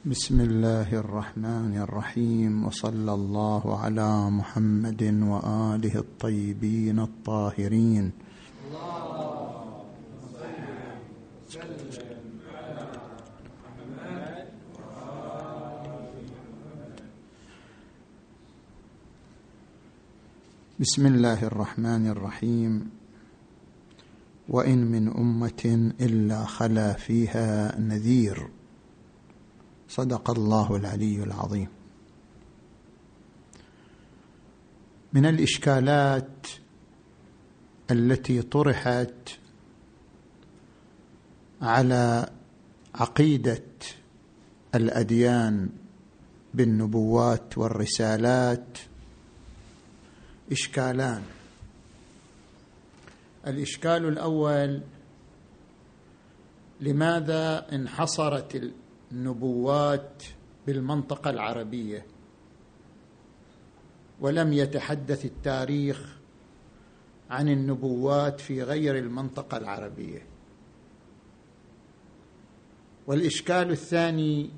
بسم الله الرحمن الرحيم وصلى الله على محمد وآله الطيبين الطاهرين. بسم الله الرحمن الرحيم. وإن من أمة إلا خلا فيها نذير. صدق الله العلي العظيم. من الإشكالات التي طرحت على عقيدة الأديان بالنبوات والرسالات إشكالان. الإشكال الأول لماذا انحصرت النبوات بالمنطقة العربية. ولم يتحدث التاريخ عن النبوات في غير المنطقة العربية. والإشكال الثاني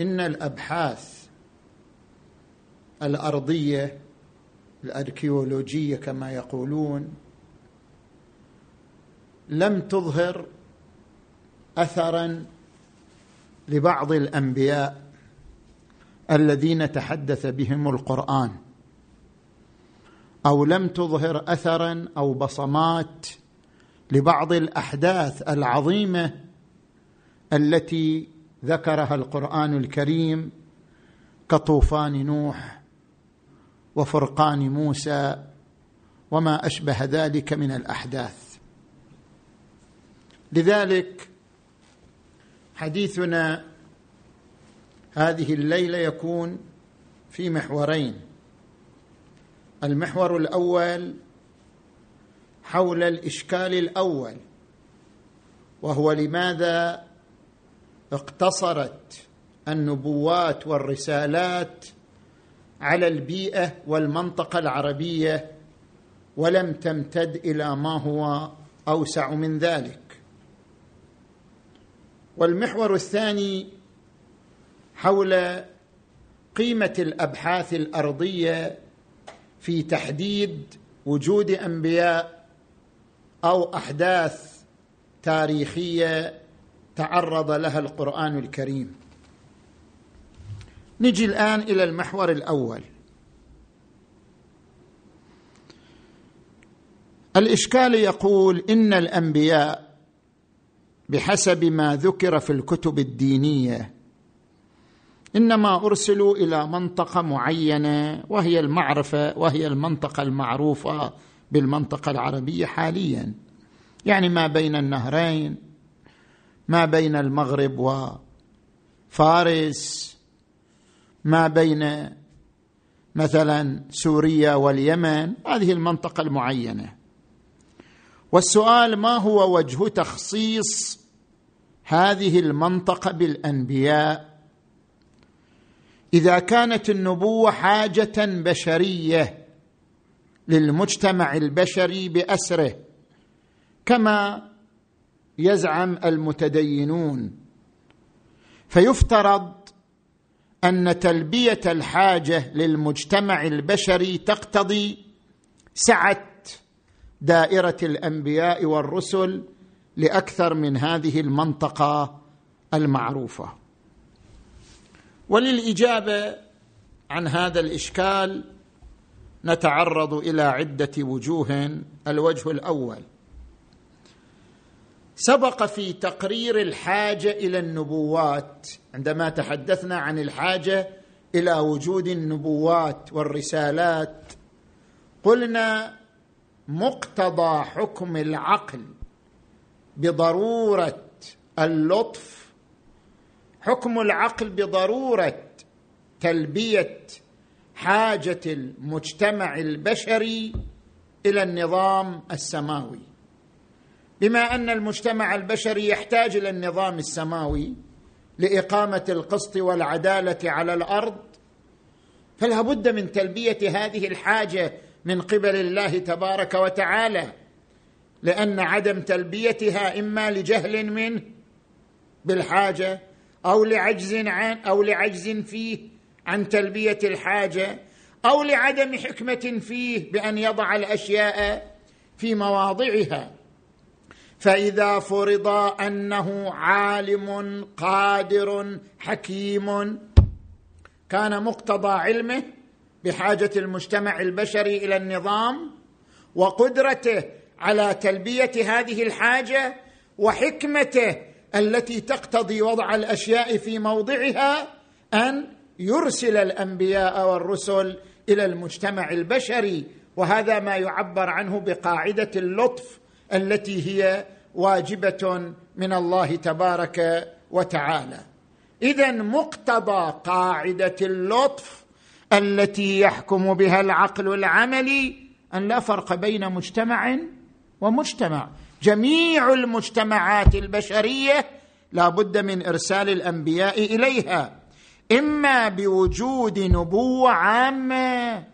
إن الأبحاث الأرضية الأركيولوجية كما يقولون لم تظهر اثرا لبعض الأنبياء الذين تحدث بهم القرآن أو لم تظهر اثرا أو بصمات لبعض الأحداث العظيمة التي ذكرها القرآن الكريم كطوفان نوح وفرقان موسى وما أشبه ذلك من الأحداث. لذلك حديثنا هذه الليلة يكون في محورين. المحور الأول حول الإشكال الأول وهو لماذا اقتصرت النبوات والرسالات على البيئة والمنطقة العربية ولم تمتد إلى ما هو أوسع من ذلك. والمحور الثاني حول قيمة الأبحاث الأرضية في تحديد وجود أنبياء أو أحداث تاريخية تعرض لها القرآن الكريم. نجي الآن إلى المحور الأول. الإشكال يقول إن الأنبياء بحسب ما ذكر في الكتب الدينية. إنما أرسلوا إلى منطقة معينة وهي المعرفة وهي المنطقة المعروفة بالمنطقة العربية حاليا. يعني ما بين النهرين ما بين المغرب وفارس ما بين مثلا سوريا واليمن هذه المنطقة المعينة. والسؤال ما هو وجه تخصيص هذه المنطقة بالأنبياء؟ إذا كانت النبوة حاجة بشرية للمجتمع البشري بأسره كما يزعم المتدينون. فيفترض أن تلبية الحاجة للمجتمع البشري تقتضي سعة دائرة الأنبياء والرسل لأكثر من هذه المنطقة المعروفة. وللإجابة عن هذا الإشكال نتعرض إلى عدة وجوه. الوجه الأول سبق في تقرير الحاجة إلى النبوات. عندما تحدثنا عن الحاجة إلى وجود النبوات والرسالات قلنا مقتضى حكم العقل بضرورة اللطف حكم العقل بضرورة تلبية حاجة المجتمع البشري إلى النظام السماوي. بما أن المجتمع البشري يحتاج إلى النظام السماوي لإقامة القسط والعدالة على الأرض فلا بد من تلبية هذه الحاجة من قبل الله تبارك وتعالى لأن عدم تلبيتها إما لجهل منه بالحاجة أو لعجز عن أو لعجز فيه عن تلبية الحاجة أو لعدم حكمة فيه بأن يضع الأشياء في مواضعها. فإذا فرض أنه عالم قادر حكيم كان مقتضى علمه بحاجة المجتمع البشري إلى النظام وقدرته على تلبية هذه الحاجة وحكمته التي تقتضي وضع الأشياء في موضعها أن يرسل الأنبياء والرسل إلى المجتمع البشري. وهذا ما يعبر عنه بقاعدة اللطف التي هي واجبة من الله تبارك وتعالى. اذا مقتضى قاعدة اللطف التي يحكم بها العقل العملي أن لا فرق بين مجتمع ومجتمع. جميع المجتمعات البشرية لا بد من إرسال الأنبياء إليها إما بوجود نبوة عامة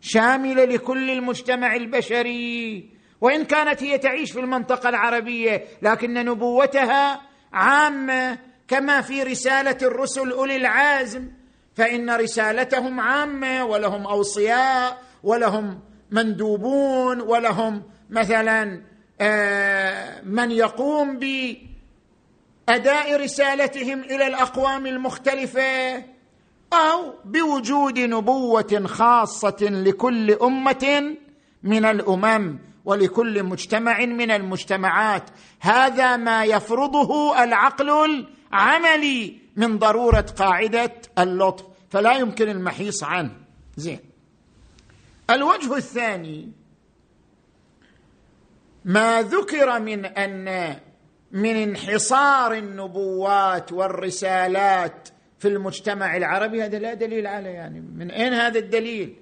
شاملة لكل المجتمع البشري وإن كانت هي تعيش في المنطقة العربية لكن نبوتها عامة كما في رسالة الرسل أولي العزم. فإن رسالتهم عامة ولهم أوصياء ولهم مندوبون ولهم مثلا آه، من يقوم بأداء رسالتهم إلى الأقوام المختلفة أو بوجود نبوة خاصة لكل أمة من الأمم ولكل مجتمع من المجتمعات. هذا ما يفرضه العقل العملي من ضرورة قاعدة اللطف فلا يمكن المحيص عنه. زين. الوجه الثاني ما ذكر من أن من انحصار النبوات والرسالات في المجتمع العربي هذا لا دليل عليه يعني. من أين هذا الدليل؟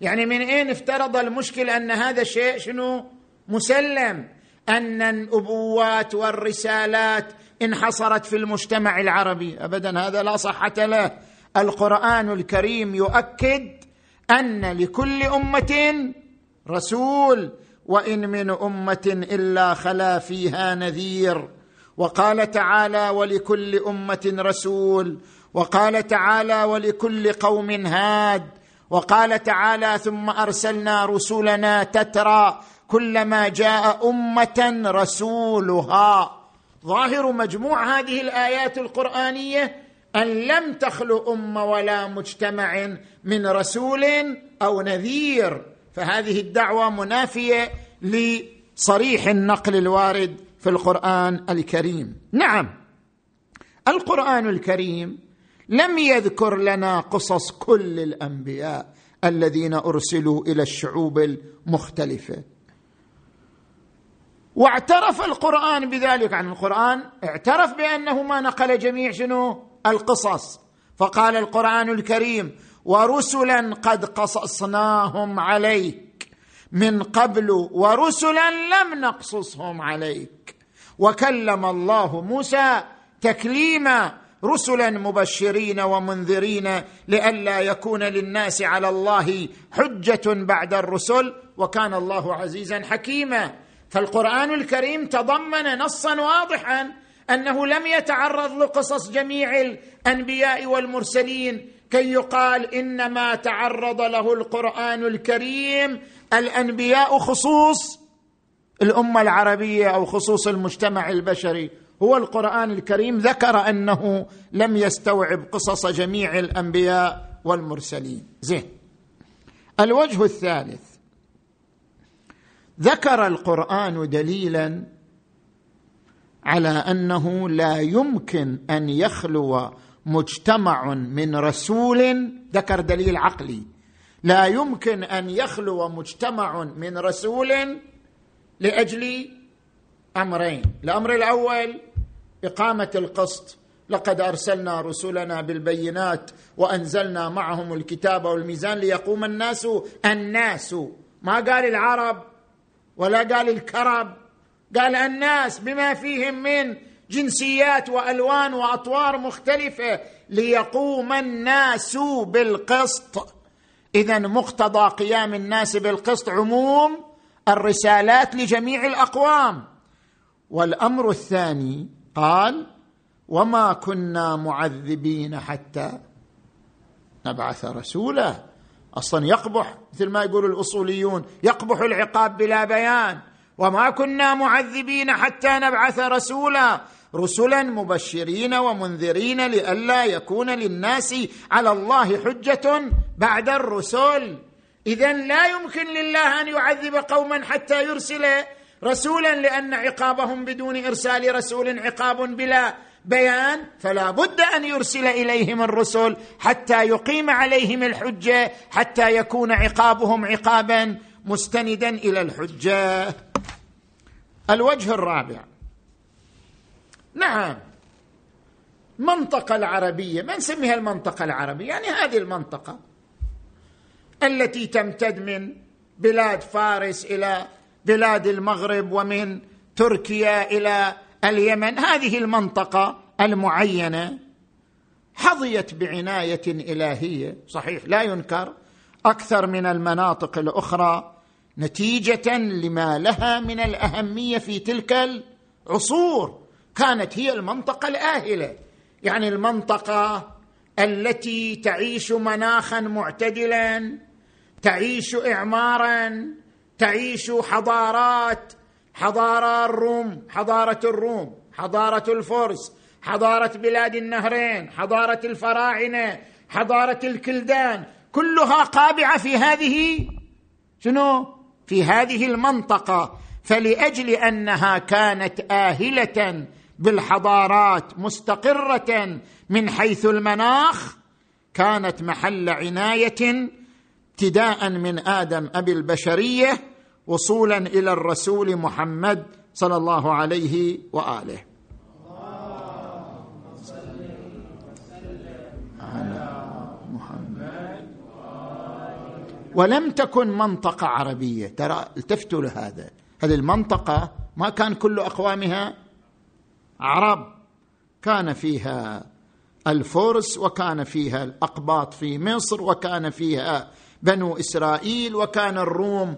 يعني من أين افترض المشكل أن هذا الشيء شنو؟ مسلم. أن النبوات والرسالات انحصرت في المجتمع العربي. ابدا هذا لا صحة له. القرآن الكريم يؤكد أن لكل أمة رسول وإن من أمة إلا خلا فيها نذير. وقال تعالى ولكل أمة رسول وقال تعالى ولكل قوم هاد وقال تعالى ثم أرسلنا رسلنا تترى. كلما جاء أمة رسولها ظاهر مجموع هذه الآيات القرآنية أن لم تخلو أمة ولا مجتمع من رسول أو نذير. فهذه الدعوة منافية لصريح النقل الوارد في القرآن الكريم. نعم القرآن الكريم لم يذكر لنا قصص كل الأنبياء الذين أرسلوا إلى الشعوب المختلفة. واعترف القرآن بذلك. عن القرآن اعترف بأنه ما نقل جميع شنو؟ القصص. فقال القرآن الكريم ورسلا قد قصصناهم عليك من قبل ورسلا لم نقصصهم عليك. وكلم الله موسى تكليما رسلا مبشرين ومنذرين لئلا يكون للناس على الله حجة بعد الرسل. وكان الله عزيزا حكيما. فالقرآن الكريم تضمن نصا واضحا أنه لم يتعرض لقصص جميع الأنبياء والمرسلين كي يقال إنما تعرض له القرآن الكريم الأنبياء خصوص الأمة العربية أو خصوص المجتمع البشري. هو القرآن الكريم ذكر أنه لم يستوعب قصص جميع الأنبياء والمرسلين. زين. الوجه الثالث. ذكر القرآن دليلا على أنه لا يمكن أن يخلو مجتمع من رسول ذكر دليل عقلي لا يمكن أن يخلو مجتمع من رسول لأجل أمرين. الأمر الأول إقامة القسط. لقد أرسلنا رسلنا بالبينات وأنزلنا معهم الكتاب والميزان ليقوم الناس. الناس ما قال العرب؟ ولا قال الكرب قال الناس بما فيهم من جنسيات وألوان وأطوار مختلفة ليقوم الناس بالقسط. اذا مقتضى قيام الناس بالقسط عموم الرسالات لجميع الأقوام. والأمر الثاني قال وما كنا معذبين حتى نبعث رسولا. أصلا يقبح مثل ما يقول الأصوليون يقبح العقاب بلا بيان. وما كنا معذبين حتى نبعث رسولا رسلا مبشرين ومنذرين لئلا يكون للناس على الله حجة بعد الرسل. اذا لا يمكن لله أن يعذب قوما حتى يرسل رسولا لأن عقابهم بدون إرسال رسول عقاب بلا بيان فلا بد أن يرسل إليهم الرسل حتى يقيم عليهم الحجة حتى يكون عقابهم عقابا مستندا إلى الحجة. الوجه الرابع. نعم. منطقة العربية. ما نسميها المنطقة العربية؟ يعني هذه المنطقة التي تمتد من بلاد فارس إلى بلاد المغرب ومن تركيا إلى اليمن هذه المنطقة المعينة حظيت بعناية إلهية صحيح لا ينكر أكثر من المناطق الأخرى نتيجة لما لها من الأهمية في تلك العصور كانت هي المنطقة الآهلة. يعني المنطقة التي تعيش مناخا معتدلا تعيش اعمارا تعيش حضارات حضارة الروم حضارة الروم حضارة الفرس حضارة بلاد النهرين حضارة الفراعنة حضارة الكلدان كلها قابعة في هذه شنو؟ في هذه المنطقة. فلأجل أنها كانت آهلة بالحضارات مستقرة من حيث المناخ كانت محل عناية ابتداء من آدم أبي البشرية وصولا إلى الرسول محمد صلى الله عليه وآله. محمد ولم تكن منطقة عربية. ترى التفتوا لهذا. هذه المنطقة ما كان كل أقوامها عرب. كان فيها الفرس وكان فيها الأقباط في مصر وكان فيها بنو إسرائيل وكان الروم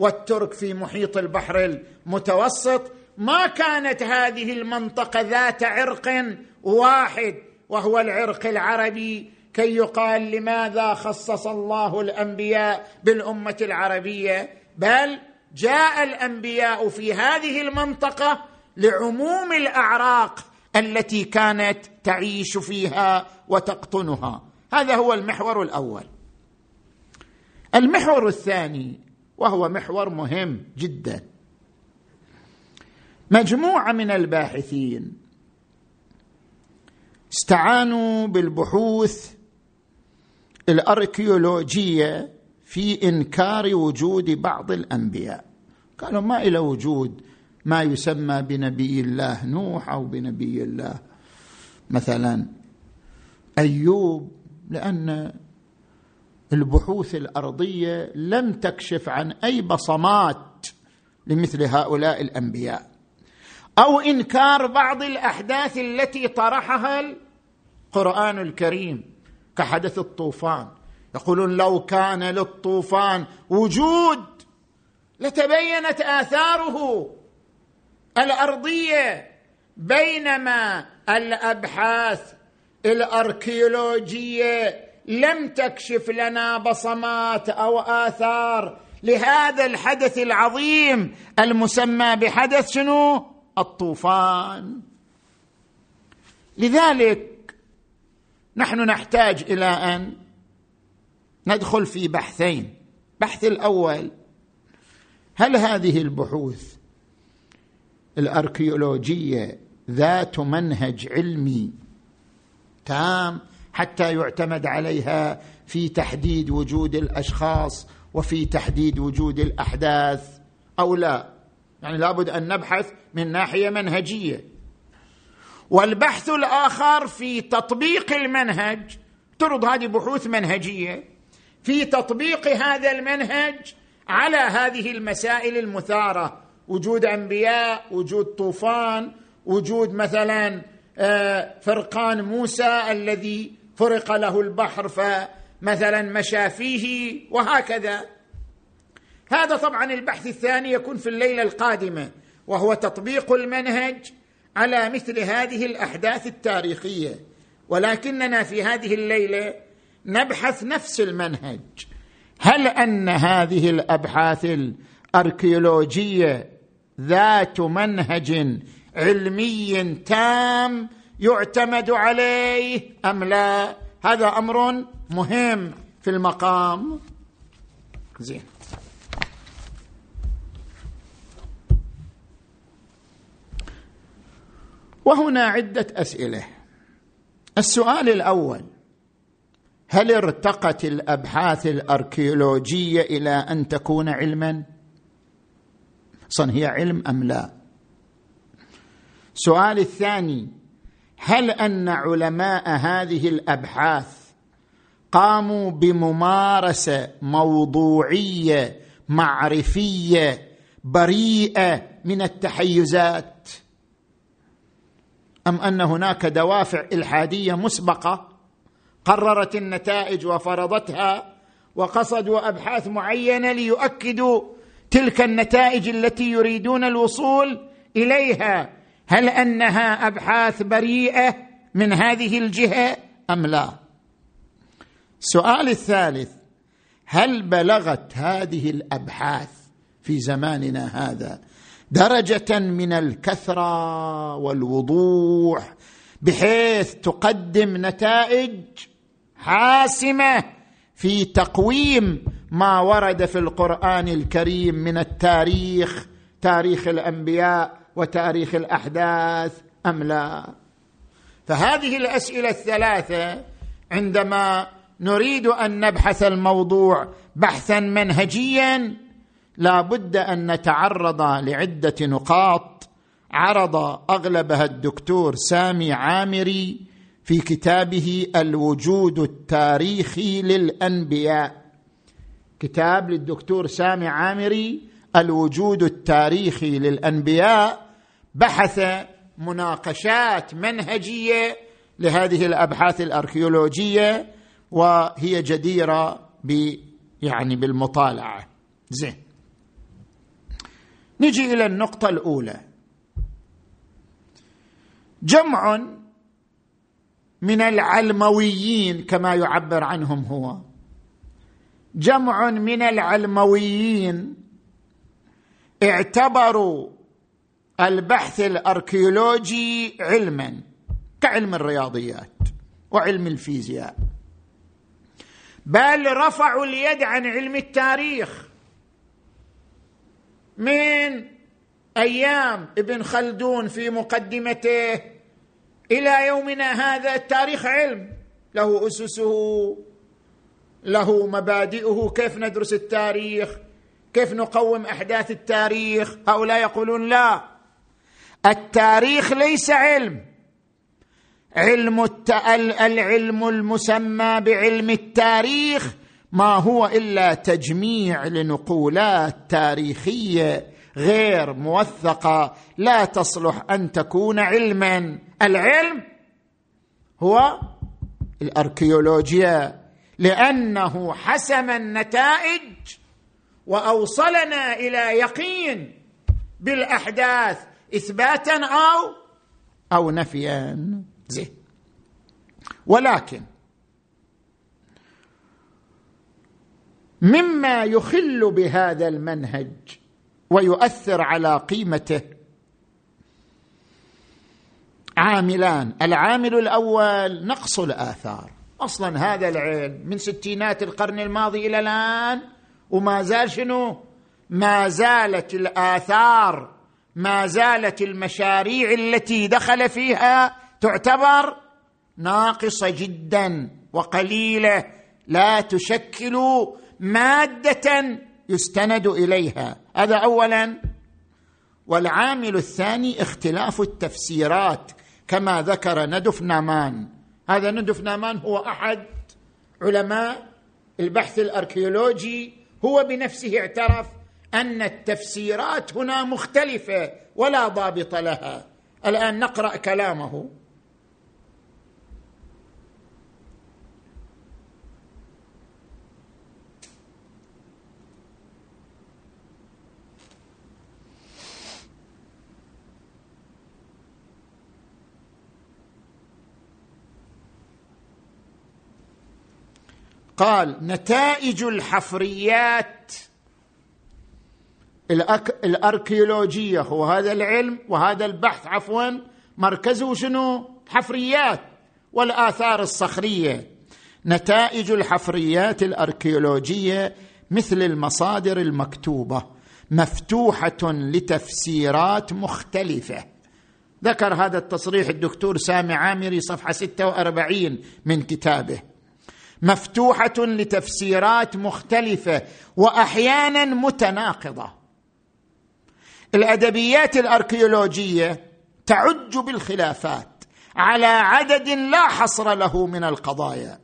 والترك في محيط البحر المتوسط. ما كانت هذه المنطقة ذات عرق واحد وهو العرق العربي كي يقال لماذا خصص الله الأنبياء بالأمة العربية؟ بل جاء الأنبياء في هذه المنطقة لعموم الأعراق التي كانت تعيش فيها وتقطنها. هذا هو المحور الأول. المحور الثاني وهو محور مهم جدا. مجموعة من الباحثين استعانوا بالبحوث الأركيولوجية في إنكار وجود بعض الأنبياء. قالوا ما إلى وجود ما يسمى بنبي الله نوح أو بنبي الله مثلا أيوب لأن البحوث الأرضية لم تكشف عن أي بصمات لمثل هؤلاء الأنبياء. أو إنكار بعض الأحداث التي طرحها القرآن الكريم كحدث الطوفان. يقولون لو كان للطوفان وجود لتبينت آثاره الأرضية بينما الأبحاث الأركيولوجية لم تكشف لنا بصمات أو آثار لهذا الحدث العظيم المسمى بحدث شنو؟ الطوفان. لذلك نحن نحتاج إلى أن ندخل في بحثين. بحث الأول هل هذه البحوث الأركيولوجية ذات منهج علمي تام؟ حتى يعتمد عليها في تحديد وجود الأشخاص وفي تحديد وجود الأحداث أو لا. يعني لابد أن نبحث من ناحية منهجية. والبحث الآخر في تطبيق المنهج ترد هذه بحوث منهجية في تطبيق هذا المنهج على هذه المسائل المثارة. وجود أنبياء وجود طوفان وجود مثلا آه، فرقان موسى الذي فرق له البحر فمثلا مشى فيه وهكذا. هذا طبعا البحث الثاني يكون في الليلة القادمة وهو تطبيق المنهج على مثل هذه الأحداث التاريخية. ولكننا في هذه الليلة نبحث نفس المنهج. هل أن هذه الأبحاث الأركيولوجية ذات منهج علمي تام يعتمد عليه أم لا؟ هذا أمر مهم في المقام. زين. وهنا عدة أسئلة. السؤال الأول هل ارتقت الأبحاث الأركيولوجية إلى أن تكون علما؟ أصلا هي علم أم لا؟ السؤال الثاني هل أن علماء هذه الأبحاث قاموا بممارسة موضوعية معرفية بريئة من التحيزات؟ أم أن هناك دوافع إلحادية مسبقة قررت النتائج وفرضتها وقصدوا أبحاث معينة ليؤكدوا تلك النتائج التي يريدون الوصول إليها؟ هل أنها أبحاث بريئة من هذه الجهة أم لا؟ السؤال الثالث هل بلغت هذه الأبحاث في زماننا هذا درجة من الكثرة والوضوح بحيث تقدم نتائج حاسمة في تقويم ما ورد في القرآن الكريم من التاريخ تاريخ الأنبياء وتاريخ الأحداث أم لا؟ فهذه الأسئلة الثلاثة عندما نريد أن نبحث الموضوع بحثا منهجيا لا بد أن نتعرض لعدة نقاط. عرض أغلبها الدكتور سامي عامري في كتابه الوجود التاريخي للأنبياء. كتاب للدكتور سامي عامري الوجود التاريخي للأنبياء. بحث مناقشات منهجية لهذه الأبحاث الأركيولوجية وهي جديرة ب يعني بالمطالعة. زين. نجي إلى النقطة الأولى. جمع من العلمويين كما يعبر عنهم هو. جمع من العلمويين اعتبروا البحث الأركيولوجي علما كعلم الرياضيات وعلم الفيزياء. بل رفعوا اليد عن علم التاريخ. من أيام ابن خلدون في مقدمته إلى يومنا هذا التاريخ علم. له أسسه له مبادئه كيف ندرس التاريخ كيف نقوم أحداث التاريخ. هؤلاء يقولون لا. التاريخ ليس علم. علم الت... العلم المسمى بعلم التاريخ ما هو إلا تجميع لنقولات تاريخية غير موثقة لا تصلح أن تكون علما. العلم هو الأركيولوجيا لأنه حسم النتائج وأوصلنا إلى يقين بالأحداث إثباتا أو أو نفيا. زين ولكن مما يخل بهذا المنهج ويؤثر على قيمته عاملان. العامل الأول نقص الآثار. أصلا هذا العلم من ستينات القرن الماضي إلى الآن وما زال شنو؟ ما زالت الآثار ما زالت المشاريع التي دخل فيها تعتبر ناقصة جدا وقليلة لا تشكل مادة يستند إليها. هذا اولا. والعامل الثاني اختلاف التفسيرات كما ذكر ندف نامان. هذا ندف نامان هو أحد علماء البحث الأركيولوجي هو بنفسه اعترف أن التفسيرات هنا مختلفة ولا ضابط لها. الآن نقرأ كلامه. قال نتائج الحفريات الأركيولوجية هو هذا العلم وهذا البحث عفوا مركزه شنو؟ حفريات والآثار الصخرية. نتائج الحفريات الأركيولوجية مثل المصادر المكتوبة مفتوحة لتفسيرات مختلفة. ذكر هذا التصريح الدكتور سامي عامري صفحة 46 من كتابه. مفتوحة لتفسيرات مختلفة واحيانا متناقضة. الأدبيات الأركيولوجية تعج بالخلافات على عدد لا حصر له من القضايا.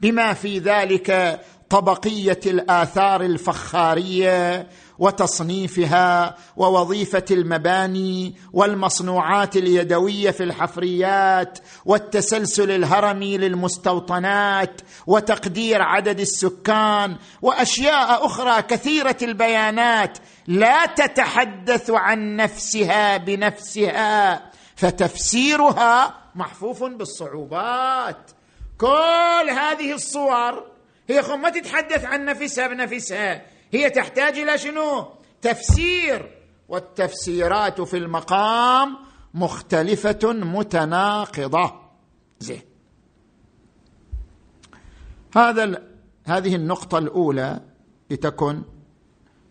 بما في ذلك طبقية الآثار الفخارية وتصنيفها ووظيفة المباني والمصنوعات اليدوية في الحفريات والتسلسل الهرمي للمستوطنات وتقدير عدد السكان وأشياء أخرى كثيرة البيانات لا تتحدث عن نفسها بنفسها فتفسيرها محفوف بالصعوبات. كل هذه الصور هي ما تتحدث عن نفسها بنفسها. هي تحتاج إلى شنو؟ تفسير. والتفسيرات في المقام مختلفة متناقضة. زين. هذا هذه النقطة الأولى لتكن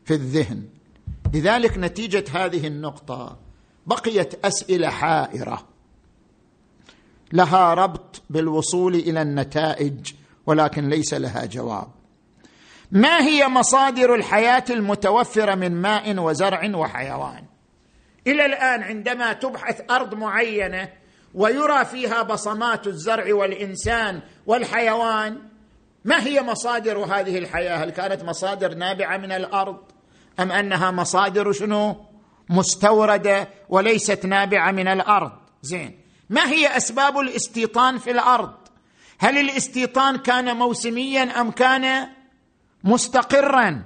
في الذهن. لذلك نتيجة هذه النقطة بقيت أسئلة حائرة. لها ربط بالوصول إلى النتائج ولكن ليس لها جواب. ما هي مصادر الحياة المتوفرة من ماء وزرع وحيوان؟ إلى الآن عندما تبحث أرض معينة ويرى فيها بصمات الزرع والإنسان والحيوان ما هي مصادر هذه الحياة؟ هل كانت مصادر نابعة من الأرض؟ أم أنها مصادر شنو؟ مستوردة وليست نابعة من الأرض. زين. ما هي أسباب الاستيطان في الأرض؟ هل الاستيطان كان موسميا أم كان مستقرا.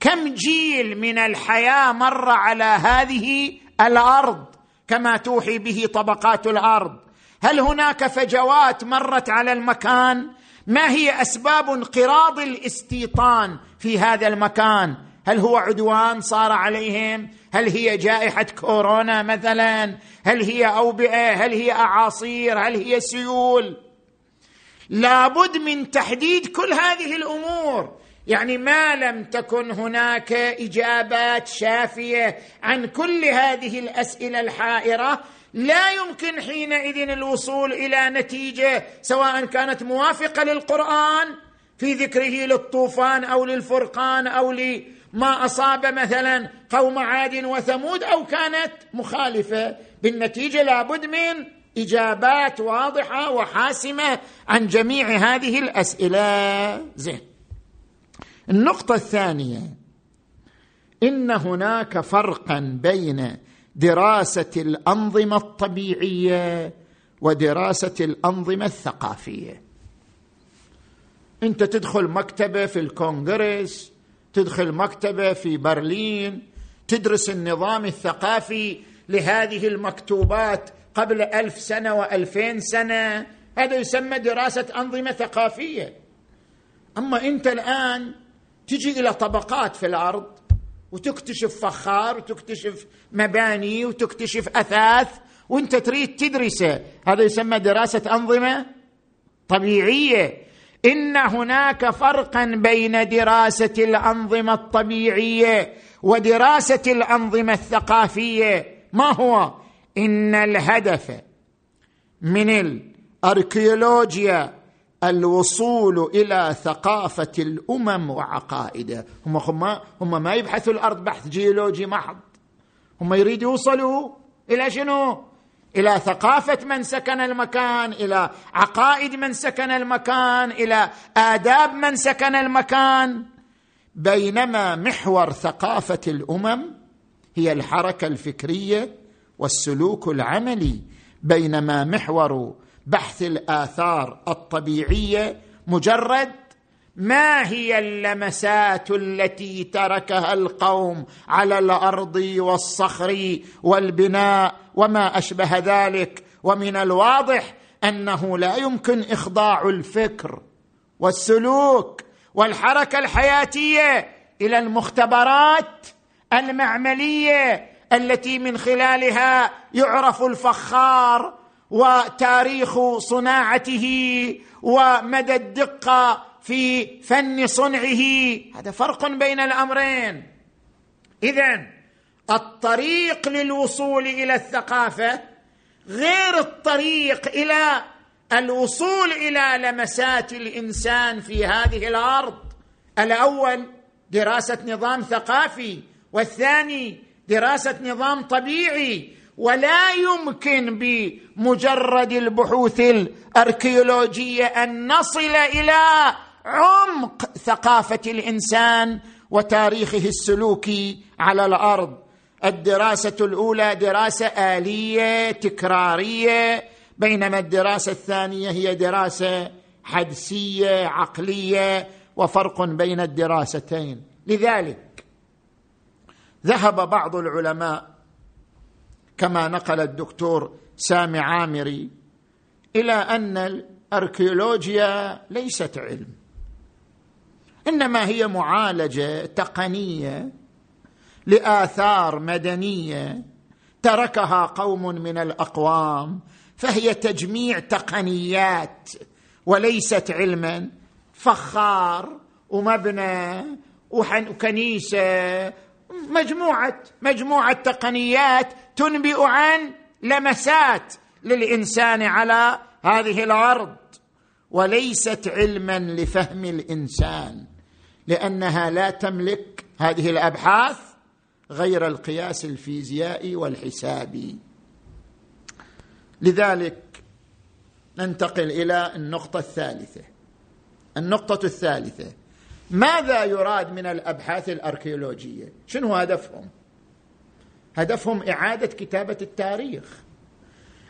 كم جيل من الحياة مر على هذه الأرض؟ كما توحي به طبقات الأرض. هل هناك فجوات مرت على المكان؟ ما هي أسباب انقراض الاستيطان في هذا المكان؟ هل هو عدوان صار عليهم؟ هل هي جائحة كورونا مثلا؟ هل هي أوبئة؟ هل هي أعاصير؟ هل هي سيول؟ لابد من تحديد كل هذه الأمور. يعني ما لم تكن هناك إجابات شافية عن كل هذه الأسئلة الحائرة. لا يمكن حينئذ الوصول إلى نتيجة سواء كانت موافقة للقرآن في ذكره للطوفان أو للفرقان أو لما أصاب مثلا قوم عاد وثمود أو كانت مخالفة. بالنتيجة لابد من إجابات واضحة وحاسمة عن جميع هذه الأسئلة. زين. النقطة الثانية إن هناك فرقا بين دراسة الأنظمة الطبيعية ودراسة الأنظمة الثقافية. أنت تدخل مكتبة في الكونغرس تدخل مكتبة في برلين تدرس النظام الثقافي لهذه المكتوبات قبل ألف سنة وألفين سنة هذا يسمى دراسة أنظمة ثقافية. أما أنت الآن تجي إلى طبقات في الأرض وتكتشف فخار وتكتشف مباني وتكتشف أثاث وأنت تريد تدرسه. هذا يسمى دراسة أنظمة طبيعية. إن هناك فرقا بين دراسة الأنظمة الطبيعية ودراسة الأنظمة الثقافية. ما هو؟ إن الهدف من الأركيولوجيا الوصول إلى ثقافة الأمم وعقائدها هم هم هم ما يبحثوا الأرض بحث جيولوجي محض هم يريدوا يوصلوا إلى شنو؟ إلى ثقافة من سكن المكان إلى عقائد من سكن المكان إلى آداب من سكن المكان. بينما محور ثقافة الأمم هي الحركة الفكرية والسلوك العملي. بينما محور بحث الآثار الطبيعية مجرد ما هي اللمسات التي تركها القوم على الأرض والصخر والبناء وما أشبه ذلك. ومن الواضح أنه لا يمكن إخضاع الفكر والسلوك والحركة الحياتية إلى المختبرات المعملية التي من خلالها يعرف الفخار وتاريخ صناعته ومدى الدقة في فن صنعه. هذا فرق بين الأمرين. اذا الطريق للوصول إلى الثقافة غير الطريق إلى الوصول إلى لمسات الإنسان في هذه الأرض. الأول دراسة نظام ثقافي والثاني دراسة نظام طبيعي. ولا يمكن بمجرد البحوث الأركيولوجية أن نصل إلى عمق ثقافة الإنسان وتاريخه السلوكي على الأرض. الدراسة الأولى دراسة آلية تكرارية بينما الدراسة الثانية هي دراسة حدسية عقلية وفرق بين الدراستين. لذلك ذهب بعض العلماء كما نقل الدكتور سامي عامري إلى أن الأركيولوجيا ليست علم إنما هي معالجة تقنية لآثار مدنية تركها قوم من الأقوام فهي تجميع تقنيات وليست علما فخار ومبنى وكنيسة مجموعه مجموعة تقنيات تنبئ عن لمسات للإنسان على هذه الأرض. وليست علما لفهم الإنسان لأنها لا تملك هذه الأبحاث غير القياس الفيزيائي والحسابي. لذلك ننتقل إلى النقطة الثالثة. النقطة الثالثة ماذا يراد من الأبحاث الأركيولوجية؟ شنو هدفهم؟ هدفهم إعادة كتابة التاريخ.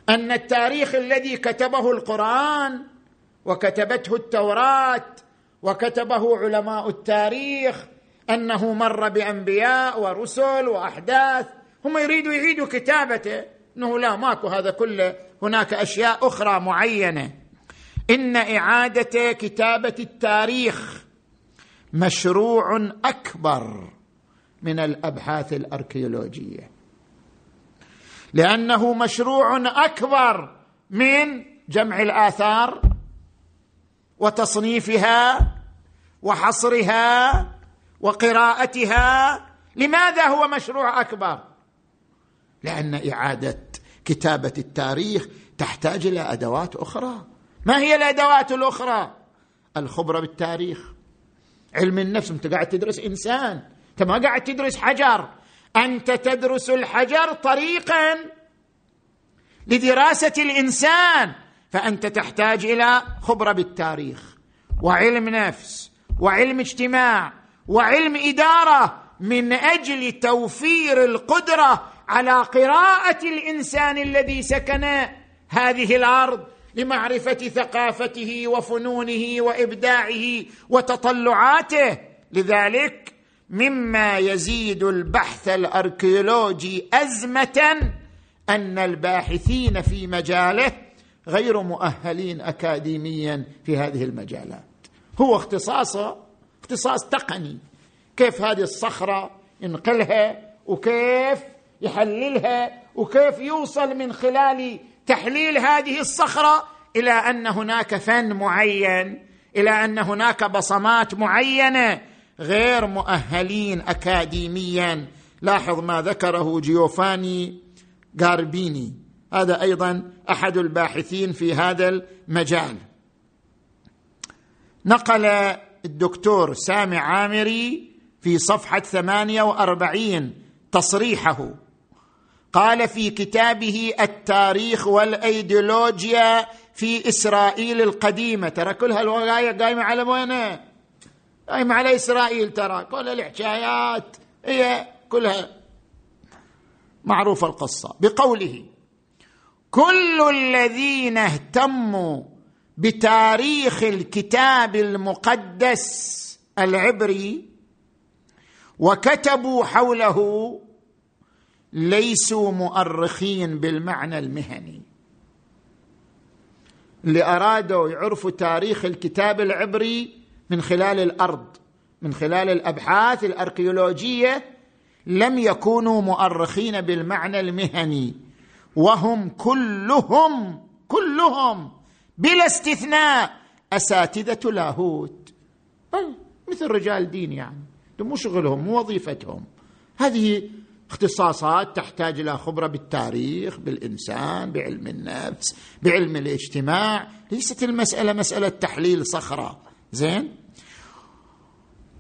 أن التاريخ الذي كتبه القرآن وكتبته التوراة وكتبه علماء التاريخ أنه مر بأنبياء ورسل وأحداث هم يريدوا يعيدوا كتابته. إنه لا ماكو هذا كله. هناك أشياء أخرى معينة. إن إعادة كتابة التاريخ مشروع أكبر من الأبحاث الأركيولوجية. لأنه مشروع أكبر من جمع الآثار وتصنيفها وحصرها وقراءتها. لماذا هو مشروع أكبر؟ لأن إعادة كتابة التاريخ تحتاج إلى أدوات أخرى. ما هي الأدوات الأخرى؟ الخبرة بالتاريخ. علم النفس أنت قاعد تدرس إنسان. أنت ما قاعد تدرس حجر. أنت تدرس الحجر طريقا لدراسة الإنسان. فأنت تحتاج إلى خبرة بالتاريخ وعلم نفس وعلم اجتماع وعلم إدارة من أجل توفير القدرة على قراءة الإنسان الذي سكن هذه الأرض. لمعرفة ثقافته وفنونه وإبداعه وتطلعاته. لذلك مما يزيد البحث الأركيولوجي أزمة أن الباحثين في مجاله غير مؤهلين اكاديميا في هذه المجالات. هو اختصاصه اختصاص تقني. كيف هذه الصخرة ينقلها وكيف يحللها وكيف يوصل من خلال تحليل هذه الصخرة إلى أن هناك فن معين إلى أن هناك بصمات معينة غير مؤهلين اكاديميا. لاحظ ما ذكره جيوفاني غاربيني. هذا أيضا أحد الباحثين في هذا المجال. نقل الدكتور سامي عامري في صفحة ثمانية وأربعين تصريحه. قال في كتابه التاريخ والأيديولوجيا في إسرائيل القديمة. ترى كل هالوقايه قايمة على وين قايمة على إسرائيل ترى. كل الحكايات هي كلها معروفة القصة. بقوله كل الذين اهتموا بتاريخ الكتاب المقدس العبري وكتبوا حوله ليسوا مؤرخين بالمعنى المهني. اللي أرادوا يعرفوا تاريخ الكتاب العبري من خلال الأرض من خلال الأبحاث الأركيولوجية لم يكونوا مؤرخين بالمعنى المهني. وهم كلهم كلهم بلا استثناء أساتذة لاهوت. مثل رجال دين يعني. مو شغلهم مو وظيفتهم. هذه اختصاصات تحتاج إلى خبرة بالتاريخ بالإنسان بعلم النفس بعلم الاجتماع. ليست المسألة مسألة تحليل صخرة. زين؟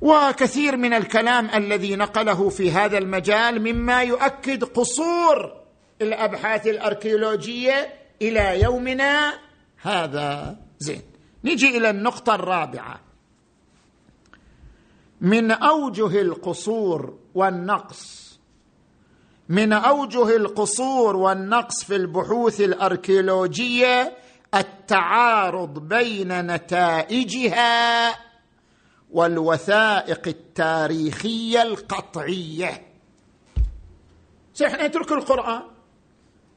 وكثير من الكلام الذي نقله في هذا المجال مما يؤكد قصور الأبحاث الأركيولوجية إلى يومنا هذا. زين. نجي إلى النقطة الرابعة. من أوجه القصور والنقص من أوجه القصور والنقص في البحوث الأركيولوجية التعارض بين نتائجها والوثائق التاريخية القطعية. إحنا نترك القرآن.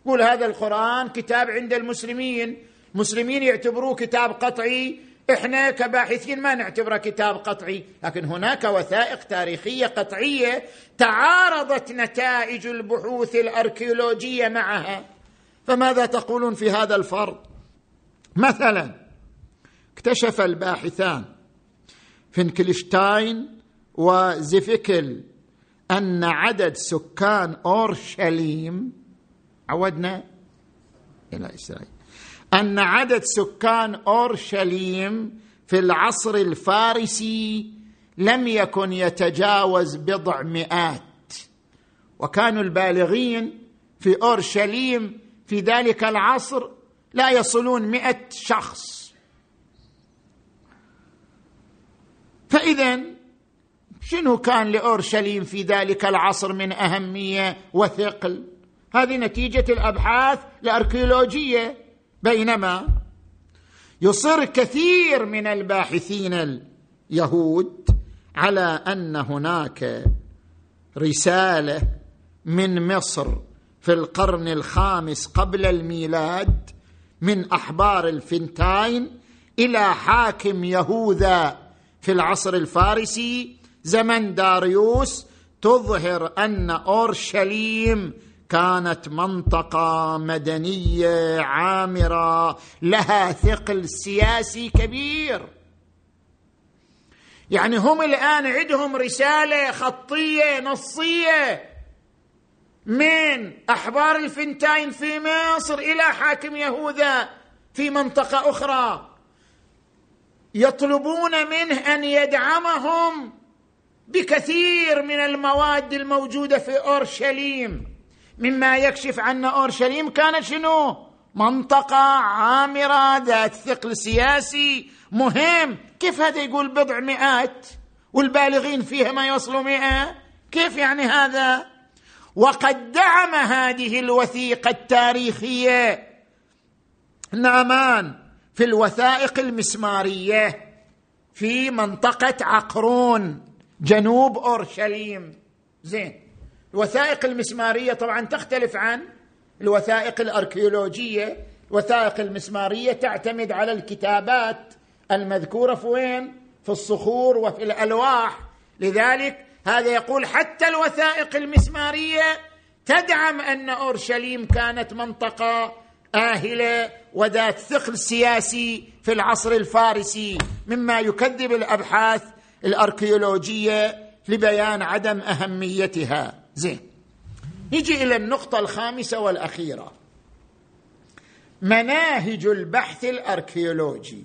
قول هذا القرآن كتاب عند المسلمين. المسلمين يعتبروه كتاب قطعي إحنا كباحثين ما نعتبره كتاب قطعي لكن هناك وثائق تاريخية قطعية تعارضت نتائج البحوث الأركيولوجية معها. فماذا تقولون في هذا الفرض؟ مثلا اكتشف الباحثان فينكلشتاين وزيفيكل أن عدد سكان أورشليم عودنا إلى إسرائيل. أن عدد سكان أورشليم في العصر الفارسي لم يكن يتجاوز بضع مئات. وكانوا البالغين في أورشليم في ذلك العصر لا يصلون مئة شخص. فإذا شنو كان لأورشليم في ذلك العصر من أهمية وثقل؟ هذه نتيجة الأبحاث الأركيولوجية. بينما يصر كثير من الباحثين اليهود على أن هناك رسالة من مصر في القرن الخامس قبل الميلاد من أحبار الفنتاين إلى حاكم يهوذا في العصر الفارسي زمن داريوس تظهر أن أورشليم كانت منطقة مدنية عامرة لها ثقل سياسي كبير. يعني هم الآن عندهم رسالة خطية نصية من أحبار الفنتاين في مصر إلى حاكم يهوذا في منطقة أخرى. يطلبون منه أن يدعمهم بكثير من المواد الموجودة في أورشليم. مما يكشف عن أورشليم كانت شنو؟ منطقة عامرة ذات ثقل سياسي مهم. كيف هذا يقول بضع مئات؟ والبالغين فيها ما يوصلوا مئة؟ كيف يعني هذا؟ وقد دعم هذه الوثيقة التاريخية نامان في الوثائق المسمارية في منطقة عقرون جنوب أورشليم. زين. الوثائق المسمارية طبعا تختلف عن الوثائق الأركيولوجية. الوثائق المسمارية تعتمد على الكتابات المذكورة في وين؟ في الصخور وفي الألواح. لذلك هذا يقول حتى الوثائق المسمارية تدعم أن أورشليم كانت منطقة آهلة وذات ثقل سياسي في العصر الفارسي مما يكذب الأبحاث الأركيولوجية لبيان عدم أهميتها. زين. نجي إلى النقطة الخامسة والأخيرة. مناهج البحث الأركيولوجي.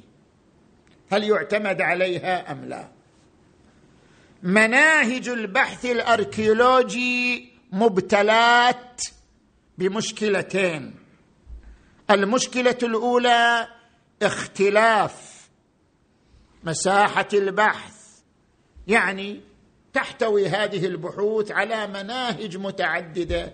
هل يعتمد عليها أم لا؟ مناهج البحث الأركيولوجي مبتلات بمشكلتين. المشكلة الأولى اختلاف مساحة البحث. يعني تحتوي هذه البحوث على مناهج متعددة.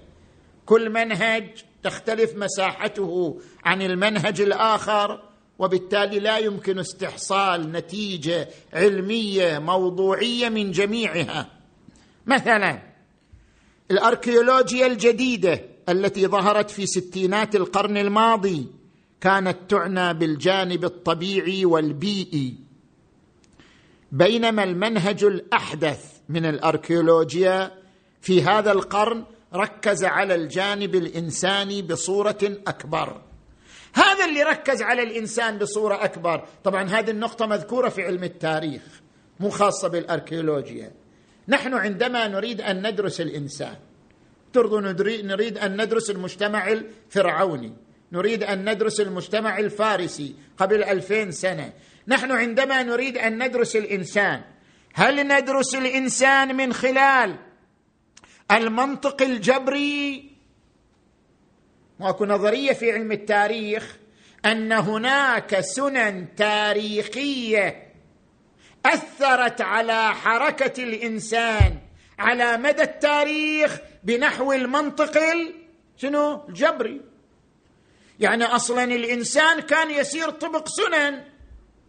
كل منهج تختلف مساحته عن المنهج الآخر وبالتالي لا يمكن استحصال نتيجة علمية موضوعية من جميعها. مثلا الأركيولوجيا الجديدة التي ظهرت في ستينات القرن الماضي كانت تعنى بالجانب الطبيعي والبيئي. بينما المنهج الأحدث من الأركيولوجيا في هذا القرن ركز على الجانب الإنساني بصورة أكبر. هذا اللي ركز على الإنسان بصورة أكبر. طبعا هذه النقطة مذكورة في علم التاريخ مو خاصة بالأركيولوجيا. نحن عندما نريد أن ندرس الإنسان نريد أن ندرس المجتمع الفرعوني نريد أن ندرس المجتمع الفارسي قبل ألفين سنة. نحن عندما نريد أن ندرس الإنسان هل ندرس الإنسان من خلال المنطق الجبري؟ ماكو نظرية في علم التاريخ أن هناك سنن تاريخية أثرت على حركة الإنسان على مدى التاريخ بنحو المنطق شنو؟ الجبري. يعني أصلا الإنسان كان يسير طبق سنن.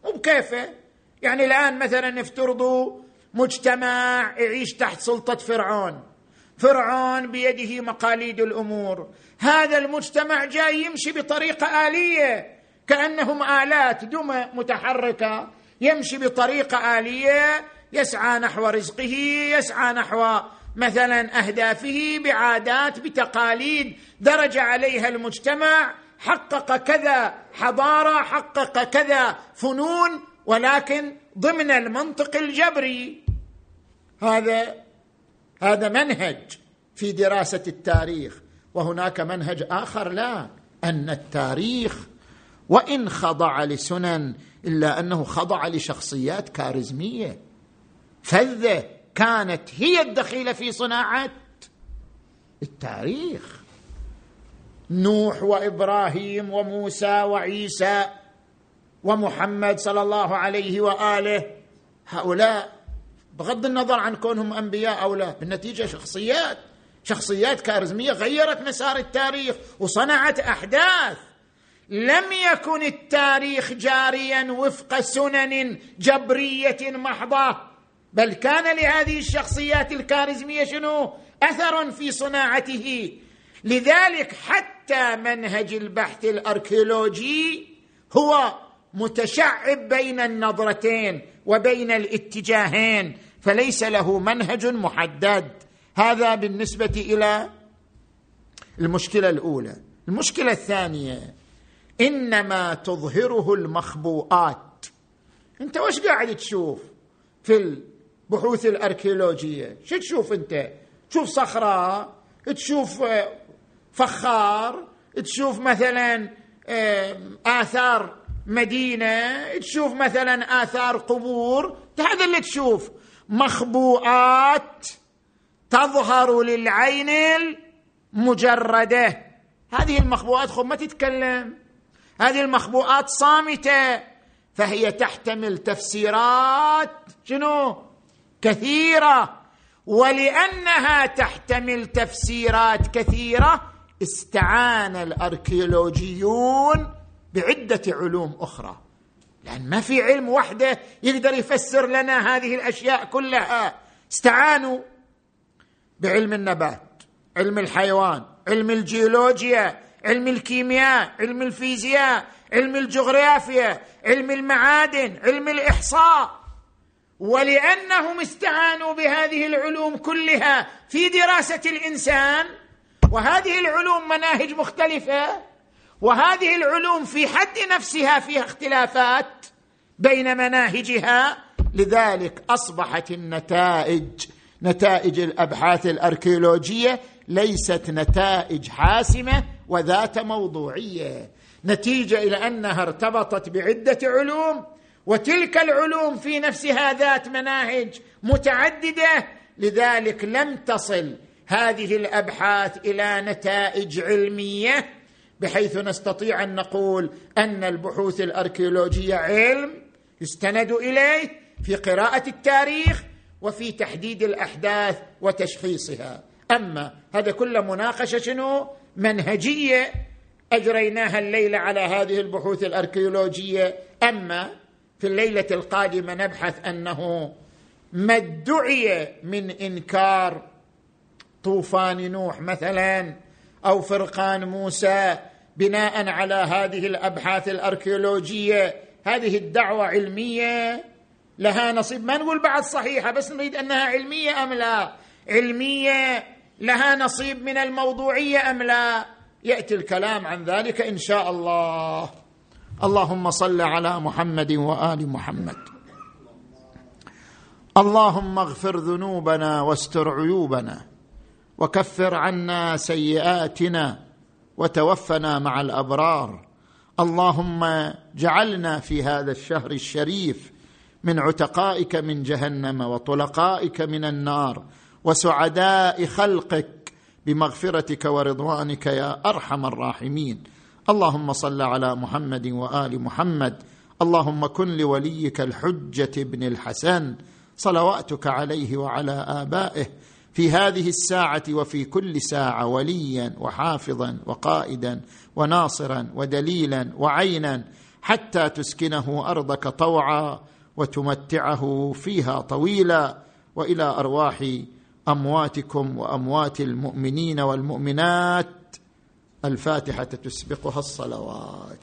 مو بكيفه. يعني الآن مثلا نفترضوا مجتمع يعيش تحت سلطة فرعون. فرعون بيده مقاليد الأمور. هذا المجتمع جاي يمشي بطريقة آلية. كأنهم آلات دمى متحركة. يمشي بطريقة آلية. يسعى نحو رزقه يسعى نحو مثلا أهدافه بعادات بتقاليد. درج عليها المجتمع. حقق كذا حضارة حقق كذا فنون. ولكن ضمن المنطق الجبري. هذا هذا منهج في دراسة التاريخ وهناك منهج آخر لا أن التاريخ وإن خضع لسنن إلا أنه خضع لشخصيات كاريزمية. فذة كانت هي الدخيلة في صناعة التاريخ. نوح وإبراهيم وموسى وعيسى ومحمد صلى الله عليه وآله. هؤلاء بغض النظر عن كونهم أنبياء أو لا بالنتيجة شخصيات شخصيات كاريزمية غيرت مسار التاريخ وصنعت أحداث. لم يكن التاريخ جاريا وفق سنن جبرية محضة بل كان لهذه الشخصيات الكاريزمية شنو؟ أثر في صناعته. لذلك حتى منهج البحث الأركيولوجي هو متشعب بين النظرتين وبين الاتجاهين فليس له منهج محدد. هذا بالنسبة إلى المشكلة الأولى. المشكلة الثانية إنما تظهره المخبوءات. أنت وش قاعد تشوف في البحوث الأركيولوجية؟ شو تشوف أنت؟ تشوف صخرة تشوف آه، فخار تشوف مثلا آه، آثار مدينة تشوف مثلا آثار قبور هذا اللي تشوف. مخبوءات تظهر للعين المجردة. هذه المخبوءات خب ما تتكلم. هذه المخبوءات صامتة. فهي تحتمل تفسيرات شنو؟ كثيرة. ولأنها تحتمل تفسيرات كثيرة استعان الأركيولوجيون بعدة علوم أخرى. لأن ما في علم وحده يقدر يفسر لنا هذه الأشياء كلها. استعانوا بعلم النبات علم الحيوان علم الجيولوجيا علم الكيمياء علم الفيزياء علم الجغرافيا علم المعادن علم الإحصاء. ولأنهم استعانوا بهذه العلوم كلها في دراسة الإنسان وهذه العلوم مناهج مختلفة وهذه العلوم في حد نفسها فيها اختلافات بين مناهجها لذلك أصبحت النتائج نتائج الأبحاث الأركيولوجية ليست نتائج حاسمة وذات موضوعية. نتيجة إلى أنها ارتبطت بعدة علوم وتلك العلوم في نفسها ذات مناهج متعددة لذلك لم تصل هذه الأبحاث إلى نتائج علمية بحيث نستطيع أن نقول أن البحوث الأركيولوجية علم يستند إليه في قراءة التاريخ وفي تحديد الأحداث وتشخيصها. أما هذا كله مناقشة شنو؟ منهجية. أجريناها الليلة على هذه البحوث الأركيولوجية. أما في الليلة القادمة نبحث أنه ما ادعي من إنكار طوفان نوح مثلا أو فرقان موسى بناء على هذه الأبحاث الأركيولوجية. هذه الدعوة علمية لها نصيب. ما نقول بعد صحيحة بس نريد أنها علمية أم لا؟ علمية لها نصيب من الموضوعية أم لا؟ يأتي الكلام عن ذلك إن شاء الله. اللهم صل على محمد وآل محمد. اللهم اغفر ذنوبنا واستر عيوبنا. وكفر عنا سيئاتنا وتوفنا مع الأبرار. اللهم جعلنا في هذا الشهر الشريف من عتقائك من جهنم وطلقائك من النار وسعداء خلقك بمغفرتك ورضوانك يا أرحم الراحمين. اللهم صل على محمد وآل محمد. اللهم كن لوليك الحجة بن الحسن. صلواتك عليه وعلى آبائه. في هذه الساعة وفي كل ساعة وليا وحافظا وقائدا وناصرا ودليلا وعينا حتى تسكنه أرضك طوعا وتمتعه فيها طويلا وإلى أرواح أمواتكم وأموات المؤمنين والمؤمنات. الفاتحة تسبقها الصلوات.